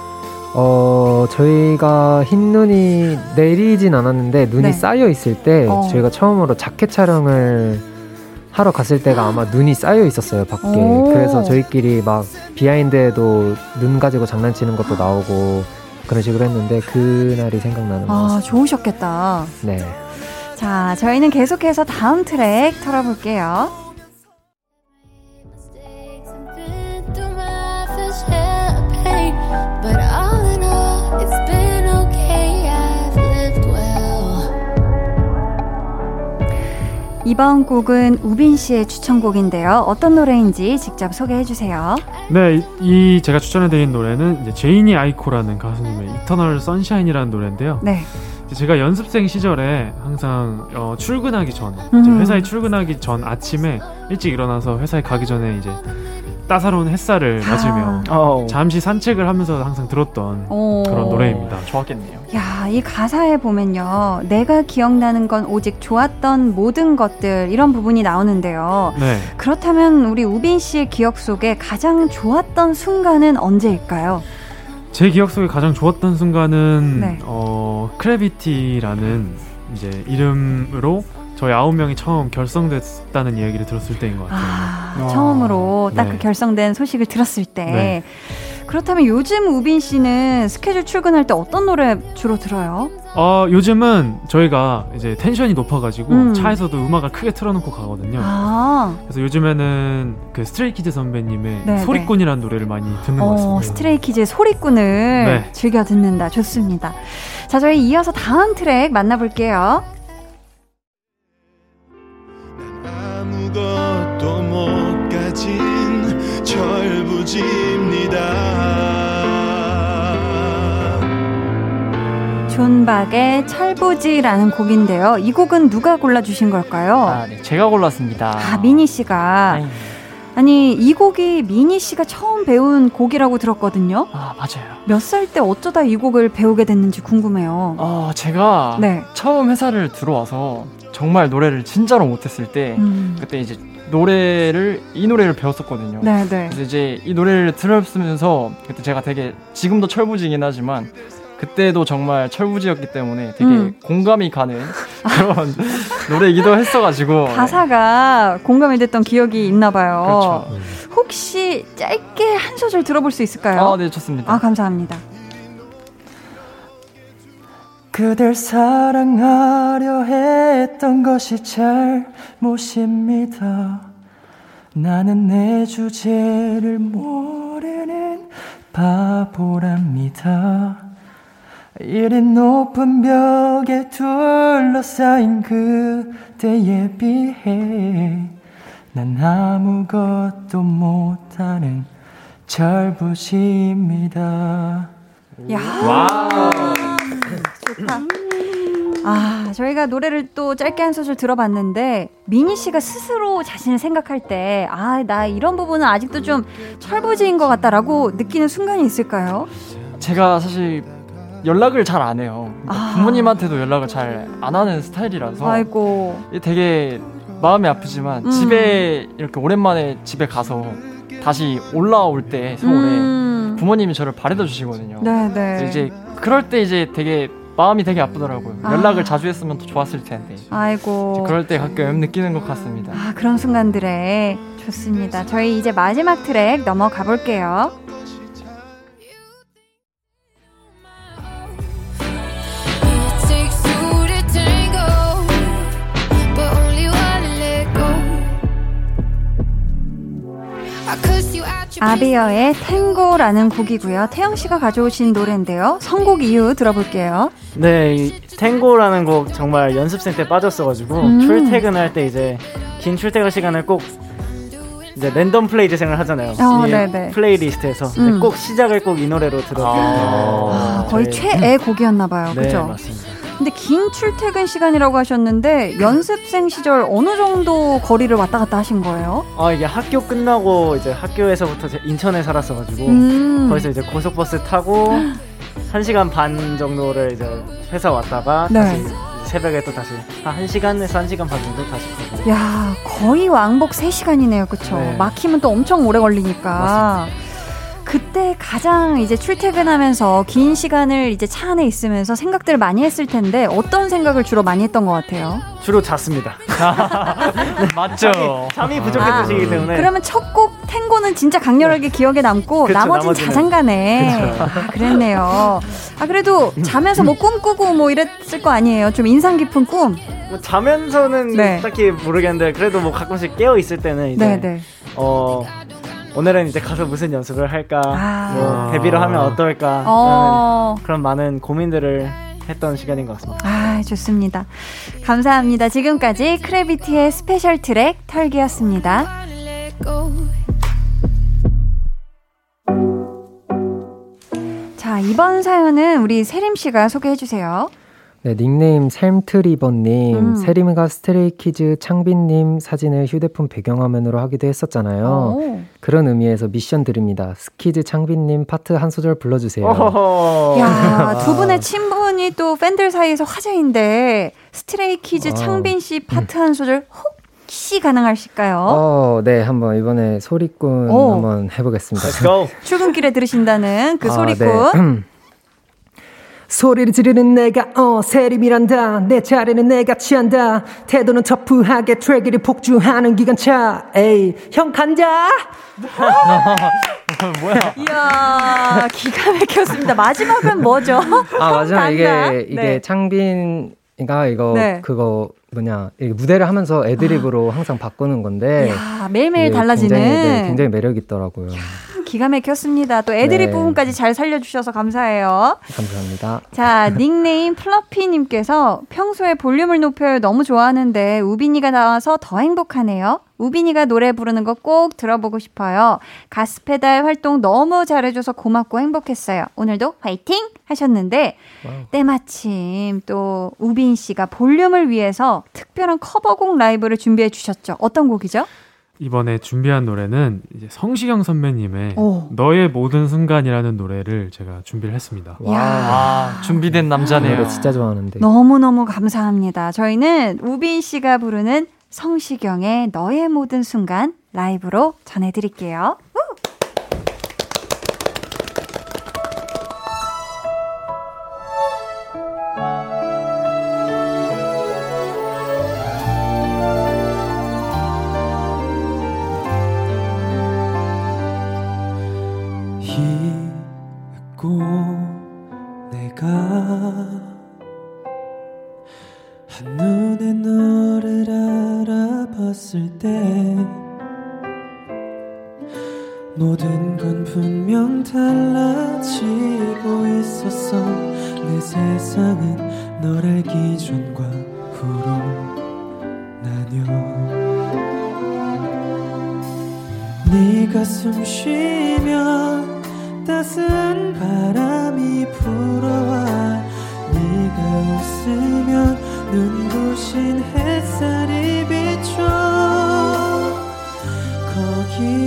어, 저희가 흰 눈이 내리진 않았는데 눈이 네. 쌓여 있을 때 어. 저희가 처음으로 자켓 촬영을 하러 갔을 때가 아마 눈이 쌓여 있었어요, 밖에. 오. 그래서 저희끼리 막 비하인드에도 눈 가지고 장난치는 것도 나오고 그런 식으로 했는데 그날이 생각나는 것 아, 같습니다. 좋으셨겠다. 네. 자, 저희는 계속해서 다음 트랙 털어볼게요. 이번 곡은 우빈 씨의 추천곡인데요. 어떤 노래인지 직접 소개해 주세요. 네, 이, 이 제가 추천해 드린 노래는 이제 Jhené Aiko라는 가수님의 Eternal Sunshine이라는 노래인데요. 네. 제가 연습생 시절에 항상 어, 출근하기 전, 음. 회사에 출근하기 전 아침에 일찍 일어나서 회사에 가기 전에 이제 따사로운 햇살을 맞으며 어. 잠시 산책을 하면서 항상 들었던 오. 그런 노래입니다. 좋았겠네요. 야, 이 가사에 보면요. 내가 기억나는 건 오직 좋았던 모든 것들, 이런 부분이 나오는데요. 네. 그렇다면 우리 우빈 씨의 기억 속에 가장 좋았던 순간은 언제일까요? 제 기억 속에 가장 좋았던 순간은 네. 어 크래비티라는 이제 이름으로 저희 아홉 명이 처음 결성됐다는 이야기를 들었을 때인 것 같아요. 아, 처음으로 딱그 네. 결성된 소식을 들었을 때. 네. 그렇다면 요즘 우빈 씨는 스케줄 출근할 때 어떤 노래 주로 들어요? 어 요즘은 저희가 이제 tension이 높아가지고 음. 차에서도 음악을 크게 틀어놓고 가거든요. 아, 그래서 요즘에는 그 스트레이키즈 선배님의 네, 소리꾼이라는 노래를 많이 듣는 것 어, 같습니다. 스트레이키즈의 소리꾼을 네. 즐겨 듣는다. 좋습니다. 자, 저희 이어서 다음 트랙 만나볼게요. 아무것도 못 가진 철부지입니다. 존박의 철부지라는 곡인데요. 이 곡은 누가 골라주신 걸까요? 아, 네, 제가 골랐습니다. 아, 미니 씨가. 아이, 아니, 이 곡이 미니 씨가 처음 배운 곡이라고 들었거든요. 아, 맞아요. 몇 살 때 어쩌다 이 곡을 배우게 됐는지 궁금해요. 어, 제가 네. 처음 회사를 들어와서 정말 노래를 진짜로 못했을 때 음. 그때 이제 노래를 이 노래를 배웠었거든요. 네, 네. 그래서 이제 이 노래를 들으면서 그때 제가 되게 지금도 철부지긴 하지만 그때도 정말 철부지였기 때문에 되게 음. 공감이 가는 그런 노래이기도 했어가지고 가사가 공감이 됐던 기억이 있나 봐요. 그렇죠. 혹시 짧게 한 소절 들어볼 수 있을까요? 아, 네, 좋습니다. 아, 감사합니다. 그댈 사랑하려 했던 것이 잘못입니다. 나는 내 주제를 모르는 바보랍니다. 이리 높은 벽에 둘러싸인 그대에 비해 난 아무것도 못하는 절부시입니다. 야. 좋다. 아, 저희가 노래를 또 짧게 한 소절 들어봤는데, 미니 씨가 스스로 자신을 생각할 때, 아, 나 이런 부분은 아직도 좀 철부지인 것 같다라고 느끼는 순간이 있을까요? 제가 사실 연락을 잘 안 해요. 그러니까 아. 부모님한테도 연락을 잘 안 하는 스타일이라서 아이고. 되게 마음이 아프지만 음. 집에 이렇게 오랜만에 집에 가서 다시 올라올 때 서울에 음. 부모님이 저를 바래다 주시거든요. 네, 그래서 네. 이제 그럴 때 이제 되게 마음이 되게 아프더라고요. 아. 연락을 자주 했으면 더 좋았을 텐데. 아이고. 그럴 때 가끔 느끼는 것 같습니다. 아, 그런 순간들에 좋습니다. 저희 이제 마지막 트랙 넘어가 볼게요. 아비어의 탱고라는 곡이고요. 태영 씨가 가져오신 노래인데요. 선곡 이유 들어볼게요. 네, 이 탱고라는 곡 정말 연습생 때 빠졌어가지고 음. 출퇴근할 때 이제 긴 출퇴근 시간을 꼭 이제 random play 재생을 하잖아요. 어, 이 네네. playlist에서 음. 꼭 시작을 꼭 이 노래로 들었거든요. 아, 거의 저희- 최애 곡이었나 봐요. 네, 그죠? 맞습니다. 근데 긴 출퇴근 시간이라고 하셨는데 연습생 시절 어느 정도 거리를 왔다 갔다 하신 거예요? 아 이게 학교 끝나고 이제 학교에서부터 제 인천에 살았어가지고 음. 거기서 이제 고속버스 타고 한 시간 반 정도를 이제 회사 왔다가 네. 다시 새벽에 또 다시 한 1시간에서 1시간 반 정도 다시 가고 야, 거의 왕복 3시간이네요. 그쵸? 네. 막히면 또 엄청 오래 걸리니까. 그때 가장 이제 출퇴근하면서 긴 시간을 이제 차 안에 있으면서 생각들을 많이 했을 텐데 어떤 생각을 주로 많이 했던 것 같아요? 주로 잤습니다. 맞죠? 잠이 부족했던 시기 때문에 그러면 첫 곡 탱고는 진짜 강렬하게 기억에 남고 그쵸, 나머지는 나머지는. 자장가네. 아, 그랬네요. 아 그래도 자면서 뭐 꿈꾸고 뭐 이랬을 거 아니에요. 좀 인상 깊은 꿈. 뭐 자면서는 네. 딱히 모르겠는데 그래도 뭐 가끔씩 깨어 있을 때는 이제 네, 네. 어 오늘은 이제 가서 무슨 연습을 할까 아. 뭐 데뷔를 하면 어떨까 어. 그런, 많은 고민들을 했던 시간인 것 같습니다. 아, 좋습니다. 감사합니다. 지금까지 크래비티의 special 트랙 털기였습니다. 자, 이번 사연은 우리 세림 씨가 소개해 주세요. 네, 닉네임 샘트리버님, 음. 세림이가 스트레이키즈 창빈님 사진을 휴대폰 배경화면으로 하기도 했었잖아요. 오. 그런 의미에서 미션 드립니다. 스키즈 창빈님 파트 한 소절 불러주세요. 야, 두 분의 친분이 또 팬들 사이에서 화제인데 스트레이키즈 아. 창빈 씨 파트 한 소절 혹시 가능하실까요? 어, 네, 한번 이번에 소리꾼 오. 한번 해보겠습니다. 출근길에 들으신다는 그 아, 소리꾼. 네. 소리를 지르는 내가 어 세림이란다 내 차례는 내가 취한다 태도는 터프하게 트랙을 폭주하는 기관차 에이 형 간다 뭐야? 이야, 기가 막혔습니다. 마지막은 뭐죠? 아 마지막 이게? 이게 네. 창빈이가 이거 네. 그거 뭐냐 무대를 하면서 애드립으로 항상 바꾸는 건데 야, 매일매일 달라지는. 굉장히, 네, 굉장히 매력 있더라고요 기가 막혔습니다. 또 애드립 네. 부분까지 잘 살려주셔서 감사해요. 감사합니다 자, 닉네임 플러피님께서 평소에 볼륨을 높여요 너무 좋아하는데 우빈이가 나와서 더 행복하네요. 우빈이가 노래 부르는 거 꼭 들어보고 싶어요. 가스페달 활동 너무 잘해줘서 고맙고 행복했어요. 오늘도 화이팅! 하셨는데, 때마침 또 우빈 씨가 볼륨을 위해서 특별한 커버곡 라이브를 준비해 주셨죠. 어떤 곡이죠? 이번에 준비한 노래는 이제 성시경 선배님의 오. 너의 모든 순간이라는 노래를 제가 준비를 했습니다. 아, 준비된 남자네요. 노래 진짜 좋아하는데 너무 너무 감사합니다. 저희는 우빈 씨가 부르는 성시경의 너의 모든 순간 라이브로 전해드릴게요. 우! 때 모든 건 분명 달라지고 있었어. 내 세상은 널 알기 전과 후로 나뉘어. 네가 숨 쉬면 따스한 바람이 불어와 네가 웃으면 눈부신 햇살이 거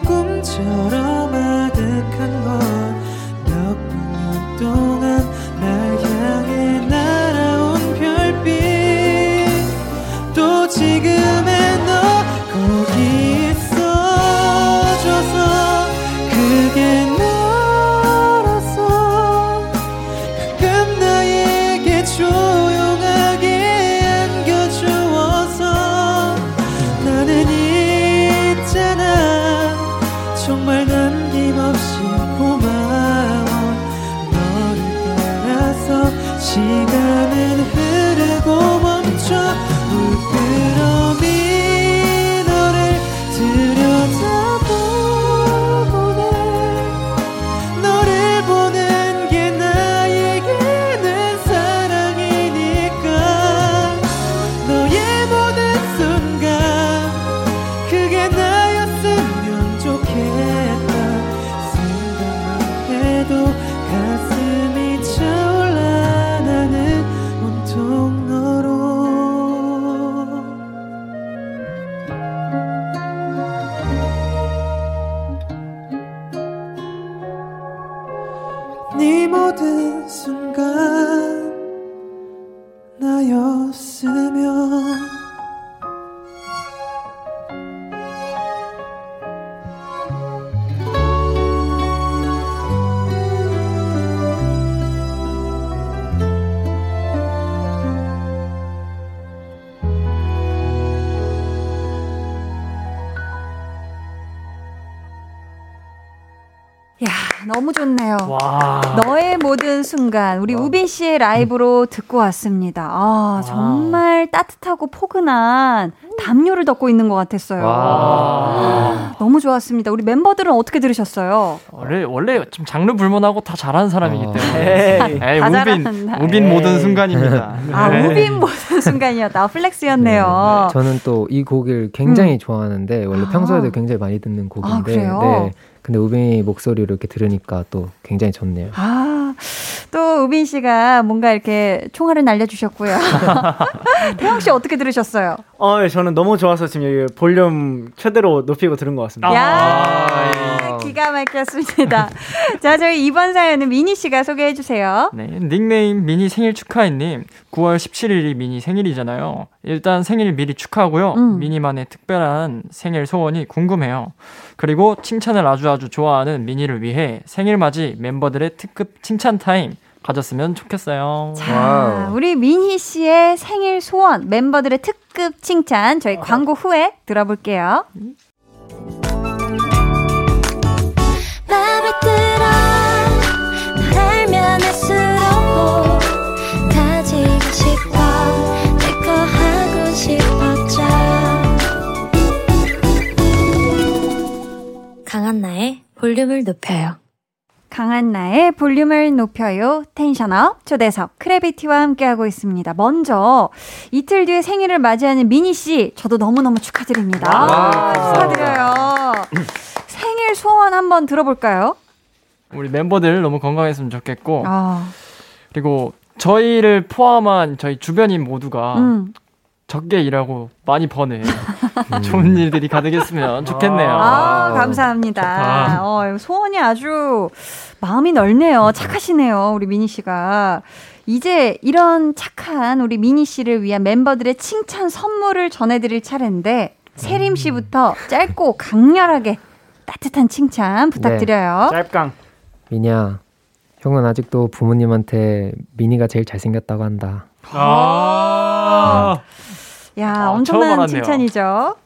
꿈처럼 야, 너무 좋네요. 와. 너의 모든 순간 우리 우빈 씨의 라이브로 듣고 왔습니다. 아, 정말 따뜻하고 포근한 담요를 덮고 있는 것 같았어요. 와. 너무 좋았습니다. 우리 멤버들은 어떻게 들으셨어요? 원래 원래 좀 장르 불문하고 다 잘하는 사람이기 어. 때문에. 에이. 에이, 다 우빈 잘한다. 우빈 모든 에이. 순간입니다. 아, 네. 우빈 모든 순간이었다. 플렉스였네요. 저는 또 이 곡을 굉장히 좋아하는데 원래 아. 평소에도 굉장히 많이 듣는 곡인데 아, 그래요? 네. 근데 우빈이 목소리로 이렇게 들으니까 또 굉장히 좋네요. 아, 또 우빈 씨가 뭔가 이렇게 총알을 날려주셨고요. 태영 씨 어떻게 들으셨어요? 어, 예, 저는 너무 좋아서 지금 여기 볼륨 최대로 높이고 들은 것 같습니다. 야, 기가 막혔습니다. 자, 저희 이번 사연은 미니 씨가 소개해 주세요. 네, 닉네임 미니 생일 축하해님. 9월 17일이 미니 생일이잖아요. 일단 생일 미리 축하하고요. 음. 미니만의 특별한 생일 소원이 궁금해요. 그리고 칭찬을 아주 아주 좋아하는 미니를 위해 생일 맞이 멤버들의 특급 칭찬 타임 가졌으면 좋겠어요. 자, 우리 민희 씨의 생일 소원, 멤버들의 특급 칭찬, 저희 광고 후에 들어볼게요. 맘 강한나의 볼륨을 높여요 강한 나의 볼륨을 높여요. 텐션업 초대석 크래비티와 함께하고 있습니다. 먼저 이틀 뒤에 생일을 맞이하는 미니 씨, 저도 너무너무 축하드립니다. 와, 축하드려요. 소원 한번 들어볼까요? 우리 멤버들 너무 건강했으면 좋겠고 아, 그리고 저희를 포함한 저희 주변인 모두가 음. 적게 일하고 많이 버는 좋은 일들이 가득했으면 좋겠네요. 아, 감사합니다. 어, 소원이 아주 마음이 넓네요. 착하시네요. 우리 미니 씨가. 이제 이런 착한 우리 미니 씨를 위한 멤버들의 칭찬 선물을 전해드릴 차례인데, 세림 씨부터 짧고 강렬하게 따뜻한 칭찬 부탁드려요. 짧강. 미니야, 형은 아직도 부모님한테 미니가 제일 잘생겼다고 한다. 아, 야, 아, 엄청난. 칭찬이죠.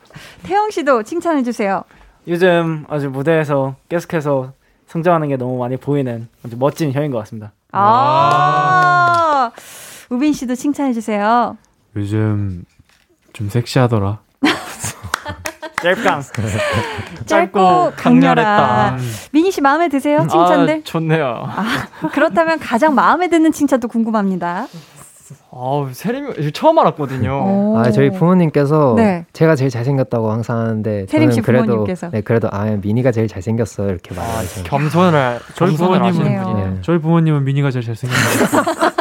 태영 씨도 칭찬해 주세요. 요즘 아주 무대에서 계속해서 성장하는 게 너무 많이 보이는 아주 멋진 형인 것 같습니다. 아, 우빈 씨도 칭찬해 주세요. 요즘 좀 섹시하더라. 짧강. 짧고 강렬한. 미니 씨 마음에 드세요? 칭찬들? 아, 좋네요. 그렇다면 가장 마음에 드는 칭찬도 궁금합니다. 아우, 세림이 이거 처음 알았거든요. 아, 저희 부모님께서 네. 제가 제일 잘생겼다고 항상 하는데 세림 씨 저는 그래도 부모님께서. 네, 그래도 아, 미니가 제일 잘생겼어 이렇게 말하시는 겸손을 저희 겸손을 하시는 부모님은. 분이네요. 저희 부모님은 미니가 제일 잘생겼어요.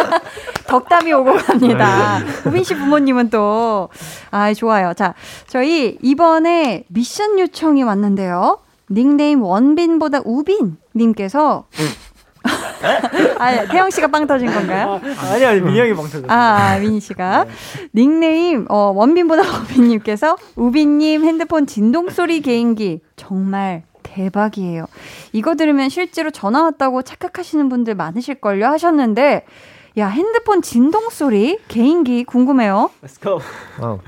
덕담이 오고 갑니다. 우빈 씨 부모님은 또, 아, 좋아요. 자, 저희 이번에 미션 요청이 왔는데요. 닉네임 원빈보다 우빈님께서. 아, 태영 씨가 빵 터진 건가요? 아니 아니 민희 형이 빵 터져. 아, 아, 민희 씨가. 닉네임, 어, 원빈보다 우빈님께서 우빈님 핸드폰 진동소리 개인기 정말 대박이에요. 이거 들으면 실제로 전화 왔다고 착각하시는 분들 많으실걸요 하셨는데, 야, 핸드폰 진동 소리 개인기 궁금해요. Let's go. 와우.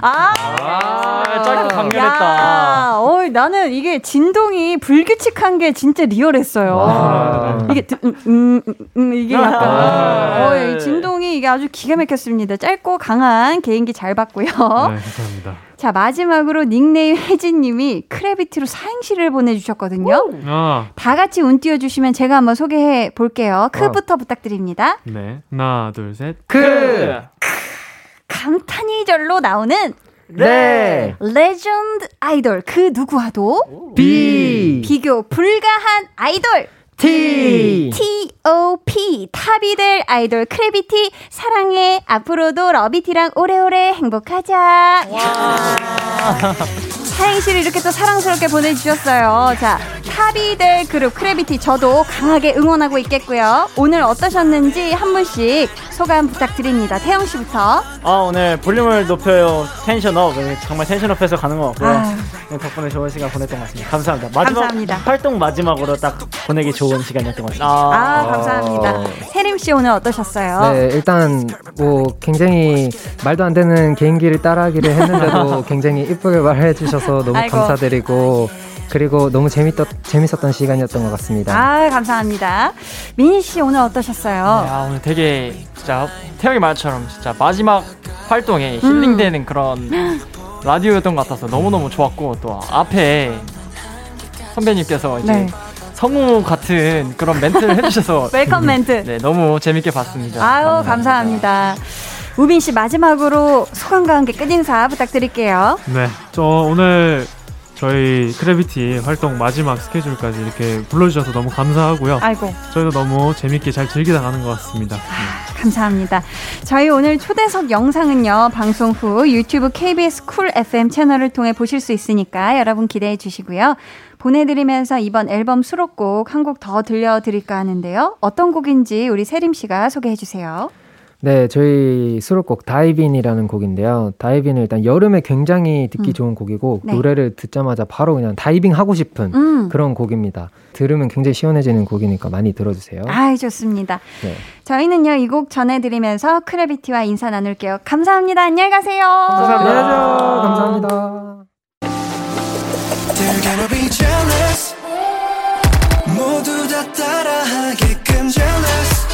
아, 아, 짧고 강렬했다. 야, 어, 나는 이게 진동이 불규칙한 게 진짜 리얼했어요. 와. 이게 드- 음, 음, 음, 음, 이게 약간 아. 어, 이 진동이 이게 아주 기가 막혔습니다. 짧고 강한 개인기 잘 봤고요. 네, 감사합니다. 자 마지막으로 닉네임 혜진님이 크래비티로 사행시를 보내주셨거든요. 아, 다 같이 운 띄워주시면 제가 한번 소개해 볼게요. 크부터 부탁드립니다. 네. 하나, 둘, 셋. 그 감탄이 절로 나오는 네. 레전드 아이돌 그 누구와도 B 비교 불가한 아이돌 T T.O.P. top이 될 아이돌 크래비티 사랑해 앞으로도 러비티랑 오래오래 행복하자. 사행시를 이렇게 또 사랑스럽게 보내주셨어요. 자, top이 될 그룹 크래비티 저도 강하게 응원하고 있겠고요. 오늘 어떠셨는지 한 분씩 소감 부탁드립니다. 태영 씨부터. 아 오늘 볼륨을 높여요 tension up 네, 정말 tension up해서 가는 것 같고요. 아. 네, 덕분에 좋은 시간 보냈던 것 같습니다. 감사합니다. 마지막 감사합니다. 활동 마지막으로 딱 보내기 좋은 시간이었던 것 같습니다. 아, 감사합니다. 세림 씨 오늘 어떠셨어요? 네, 일단 뭐 굉장히 말도 안 되는 개인기를 따라하기를 했는데도 굉장히 이쁘게 말해 주셔서 너무 아이고. 감사드리고 그리고 너무 재밌었, 재밌었던 시간이었던 것 같습니다. 아, 감사합니다. 민희 씨 오늘 어떠셨어요? 네, 아, 오늘 되게 진짜 태영이 말처럼 진짜 마지막 활동에 힐링되는 그런 라디오였던 것 같아서 너무너무 좋았고 또 앞에 선배님께서 이제 네. 성우 같은 그런 멘트를 해주셔서 welcome 멘트. 네, 너무 재밌게 봤습니다. 아유, 감사합니다. 우빈 씨 마지막으로 소감과 함께 끝인사 부탁드릴게요. 네, 저 오늘 저희 크래비티 활동 마지막 스케줄까지 이렇게 불러주셔서 너무 감사하고요. 아이고. 저희도 너무 재밌게 잘 즐기다 가는 것 같습니다. 감사합니다. 저희 오늘 초대석 영상은요, 방송 후 유튜브 KBS Cool FM 채널을 통해 보실 수 있으니까 여러분 기대해 주시고요. 보내드리면서 이번 앨범 수록곡 한 곡 더 들려드릴까 하는데요. 어떤 곡인지 우리 세림 씨가 소개해 주세요. 네, 저희 수록곡 Divin'이라는 곡인데요. Divin'은 일단 여름에 굉장히 듣기 좋은 곡이고 네. 노래를 듣자마자 바로 그냥 다이빙 하고 싶은 음. 그런 곡입니다. 들으면 굉장히 시원해지는 곡이니까 많이 들어주세요. 아, 좋습니다. 네. 저희는요, 이 곡 전해드리면서 크래비티와 인사 나눌게요. 감사합니다. 안녕히 가세요. 감사합니다. 감사합니다. They're gonna be jealous 모두 다 따라하게끔 jealous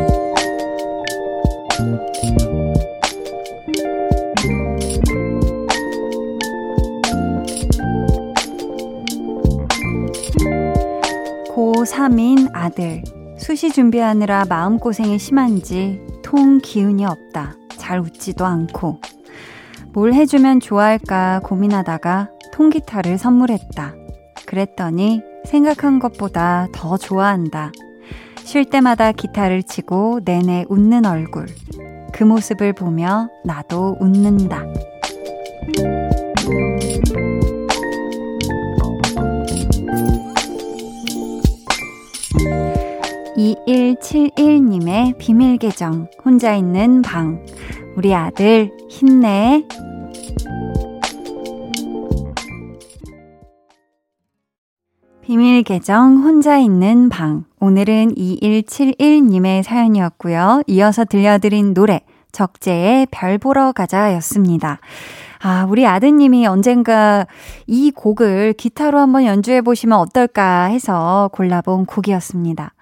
3인 아들. 수시 준비하느라 마음고생이 심한지 통 기운이 없다. 잘 웃지도 않고. 뭘 해주면 좋아할까 고민하다가 통기타를 선물했다. 그랬더니 생각한 것보다 더 좋아한다. 쉴 때마다 기타를 치고 내내 웃는 얼굴. 그 모습을 보며 나도 웃는다. 2171님의 비밀 계정, 혼자 있는 방. 우리 아들, 힘내. 비밀 계정, 혼자 있는 방. 오늘은 2171님의 사연이었고요. 이어서 들려드린 노래, 적재의 별 보러 가자 였습니다. 아, 우리 아드님이 언젠가 이 곡을 기타로 한번 연주해 보시면 어떨까 해서 골라본 곡이었습니다.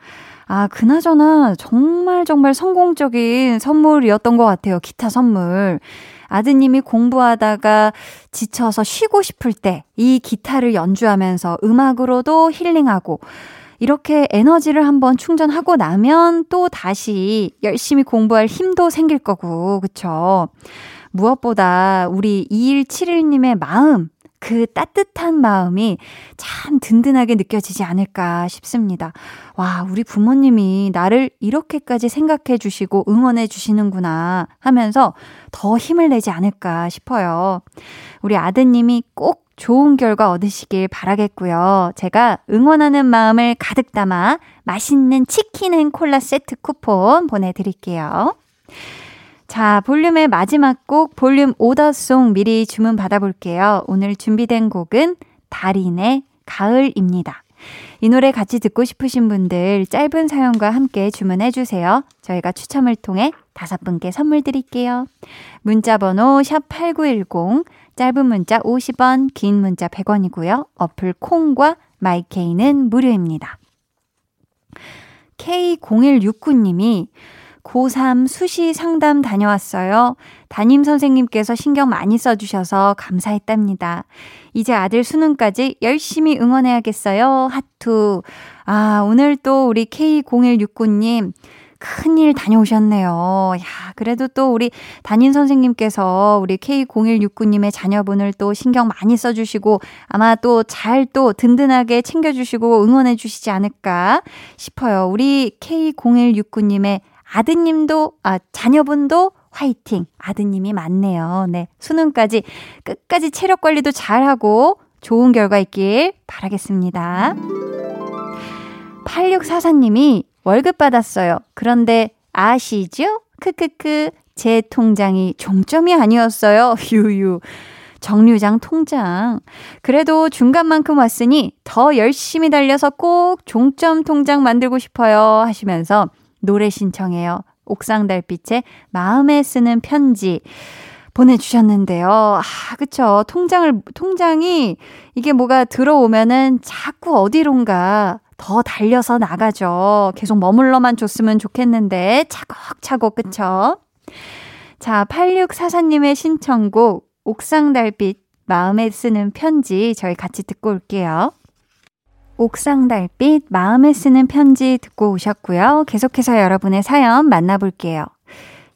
아, 그나저나 정말 정말 성공적인 선물이었던 것 같아요. 기타 선물. 아드님이 공부하다가 지쳐서 쉬고 싶을 때 이 기타를 연주하면서 음악으로도 힐링하고 이렇게 에너지를 한번 충전하고 나면 또 다시 열심히 공부할 힘도 생길 거고, 그쵸? 무엇보다 우리 2171님의 마음, 그 따뜻한 마음이 참 든든하게 느껴지지 않을까 싶습니다. 와, 우리 부모님이 나를 이렇게까지 생각해 주시고 응원해 주시는구나 하면서 더 힘을 내지 않을까 싶어요. 우리 아드님이 꼭 좋은 결과 얻으시길 바라겠고요. 제가 응원하는 마음을 가득 담아 맛있는 치킨 and 콜라 세트 쿠폰 보내드릴게요. 자, 볼륨의 마지막 곡 볼륨 order song 미리 주문 받아볼게요. 오늘 준비된 곡은 달인의 가을입니다. 이 노래 같이 듣고 싶으신 분들 짧은 사연과 함께 주문해 주세요. 저희가 추첨을 통해 다섯 분께 선물 드릴게요. 문자 번호 샵8910 짧은 문자 50원, 긴 문자 100원이고요. 어플 콩과 마이케이는 무료입니다. K0169님이 고3 수시 상담 다녀왔어요. 담임 선생님께서 신경 많이 써주셔서 감사했답니다. 이제 아들 수능까지 열심히 응원해야겠어요. 하투. 아, 오늘 또 우리 K0169님 큰일 다녀오셨네요. 야, 그래도 또 우리 담임 선생님께서 우리 K0169님의 자녀분을 또 신경 많이 써주시고 아마 또 잘또 또 든든하게 챙겨주시고 응원해주시지 않을까 싶어요. 우리 K0169님의 아드님도, 아, 자녀분도 화이팅! 아드님이 많네요. 네. 수능까지 끝까지 체력 관리도 잘하고 좋은 결과 있길 바라겠습니다. 8644님이 월급 받았어요. 그런데 아시죠? 크크크. 제 통장이 종점이 아니었어요. 유유. 정류장 통장. 그래도 중간만큼 왔으니 더 열심히 달려서 꼭 종점 통장 만들고 싶어요. 하시면서 노래 신청해요. 옥상 달빛에 마음에 쓰는 편지. 보내주셨는데요. 아, 그쵸. 통장을, 통장이 이게 뭐가 들어오면은 자꾸 어디론가 더 달려서 나가죠. 계속 머물러만 줬으면 좋겠는데, 차곡차곡, 그쵸? 자, 8644님의 신청곡, 옥상 달빛, 마음에 쓰는 편지, 저희 같이 듣고 올게요. 옥상 달빛 마음에 쓰는 편지 듣고 오셨고요. 계속해서 여러분의 사연 만나볼게요.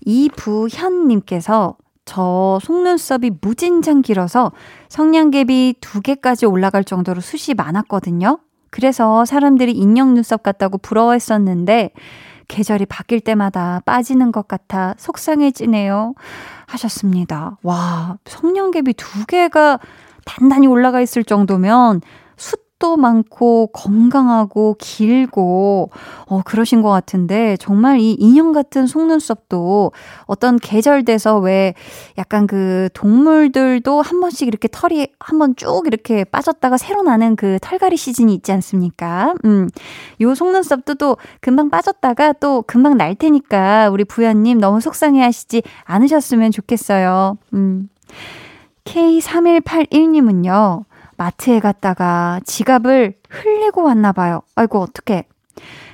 이부현님께서 저 속눈썹이 무진장 길어서 성냥개비 두 개까지 올라갈 정도로 숱이 많았거든요. 그래서 사람들이 인형 눈썹 같다고 부러워했었는데 계절이 바뀔 때마다 빠지는 것 같아 속상해지네요. 하셨습니다. 와, 성냥개비 두 개가 단단히 올라가 있을 정도면 숱 숱도 많고 건강하고 길고 어 그러신 것 같은데 정말 이 인형 같은 속눈썹도 어떤 계절 돼서 왜 약간 그 동물들도 한 번씩 이렇게 털이 한 번 쭉 이렇게 빠졌다가 새로 나는 그 털갈이 시즌이 있지 않습니까? 음. 요 속눈썹도 또 금방 빠졌다가 또 금방 날 테니까 우리 부연님 너무 속상해 하시지 않으셨으면 좋겠어요. 음. K3181님은요. 마트에 갔다가 지갑을 흘리고 왔나 봐요. 아이고, 어떡해.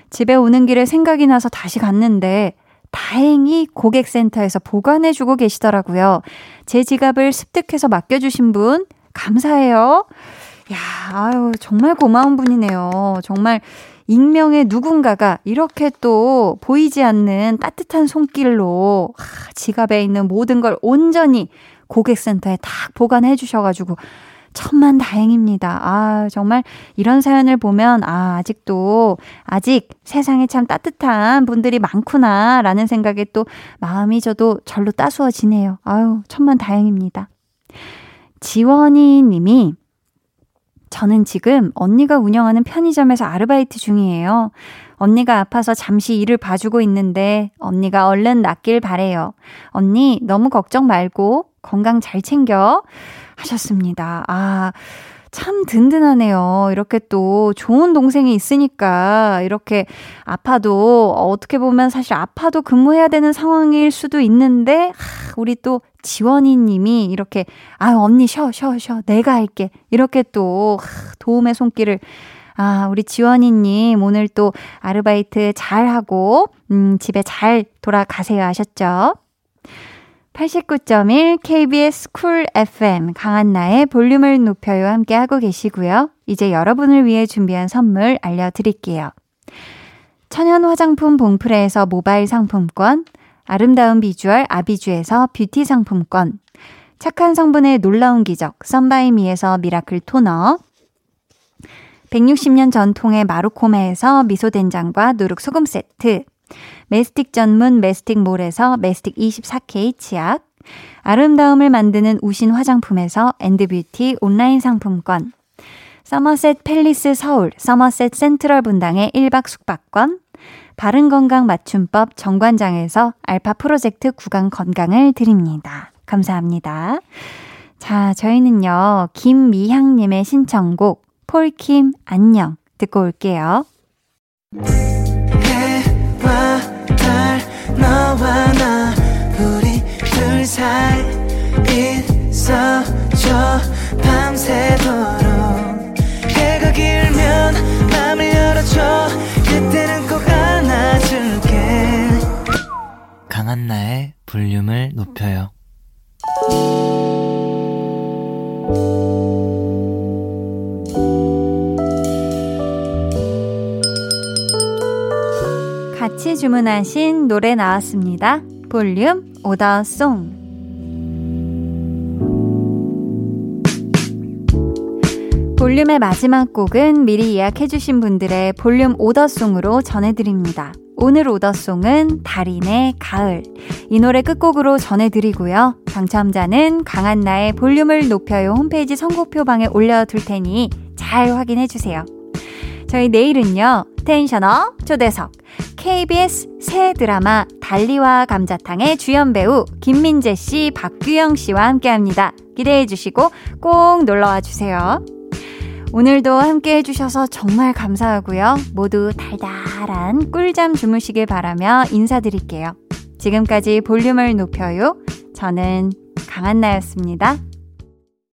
집에 오는 길에 생각이 나서 다시 갔는데 다행히 고객센터에서 보관해주고 계시더라고요. 제 지갑을 습득해서 맡겨주신 분, 감사해요. 야, 아유, 정말 고마운 분이네요. 정말 익명의 누군가가 이렇게 또 보이지 않는 따뜻한 손길로 하, 지갑에 있는 모든 걸 온전히 고객센터에 딱 보관해 주셔가지고 천만 다행입니다. 아, 정말 이런 사연을 보면, 아, 아직도, 아직 세상에 참 따뜻한 분들이 많구나, 라는 생각에 또 마음이 저도 절로 따스워지네요. 아유, 천만 다행입니다. 지원이 님이, 저는 지금 언니가 운영하는 편의점에서 아르바이트 중이에요. 언니가 아파서 잠시 일을 봐주고 있는데 언니가 얼른 낫길 바래요. 언니 너무 걱정 말고 건강 잘 챙겨. 하셨습니다. 아, 참 든든하네요. 이렇게 또 좋은 동생이 있으니까 이렇게 아파도 어떻게 보면 사실 아파도 근무해야 되는 상황일 수도 있는데 하, 우리 또 지원이 님이 이렇게 아 언니 쉬어 쉬어 쉬어 내가 할게 이렇게 또 하, 도움의 손길을 아 우리 지원이 님 오늘 또 아르바이트 잘 하고 음 집에 잘 돌아가세요 하셨죠? 89.1 KBS 쿨 FM 강한나의 볼륨을 높여요 함께 하고 계시고요. 이제 여러분을 위해 준비한 선물 알려드릴게요. 천연 화장품 봉프레에서 모바일 상품권, 아름다운 비주얼 아비주에서 뷰티 상품권, 착한 성분의 놀라운 기적 썬바이미에서 미라클 토너, 160년 전통의 마루코메에서 미소된장과 누룩소금 세트, 메스틱 전문 메스틱몰에서 메스틱 24K 치약, 아름다움을 만드는 우신 화장품에서 엔드뷰티 온라인 상품권, 서머셋 팰리스 서울 서머셋 센트럴 분당의 1박 숙박권, 바른건강 맞춤법 정관장에서 알파 프로젝트 구강 건강을 드립니다. 감사합니다. 자, 저희는요, 김미향님의 신청곡, 폴킴 안녕 듣고 올게요. 너와 나 우리 둘 사이 있어줘 밤새도록 해가 길면 맘을 열어줘 그때는 꼭 안아줄게 강한나의 볼륨을 높여요. 같이 주문하신 노래 나왔습니다. 볼륨 오더송. 볼륨의 마지막 곡은 미리 예약해주신 분들의 볼륨 오더송으로 전해드립니다. 오늘 오더송은 달인의 가을. 이 노래 끝곡으로 전해드리고요. 당첨자는 강한나의 볼륨을 높여요 홈페이지 선곡표방에 올려둘 테니 잘 확인해주세요. 저희 내일은요, 텐셔너 초대석, KBS 새 드라마 달리와 감자탕의 주연 배우 김민재 씨, 박규영 씨와 함께 합니다. 기대해 주시고 꼭 놀러와 주세요. 오늘도 함께 해주셔서 정말 감사하고요. 모두 달달한 꿀잠 주무시길 바라며 인사드릴게요. 지금까지 볼륨을 높여요. 저는 강한나였습니다.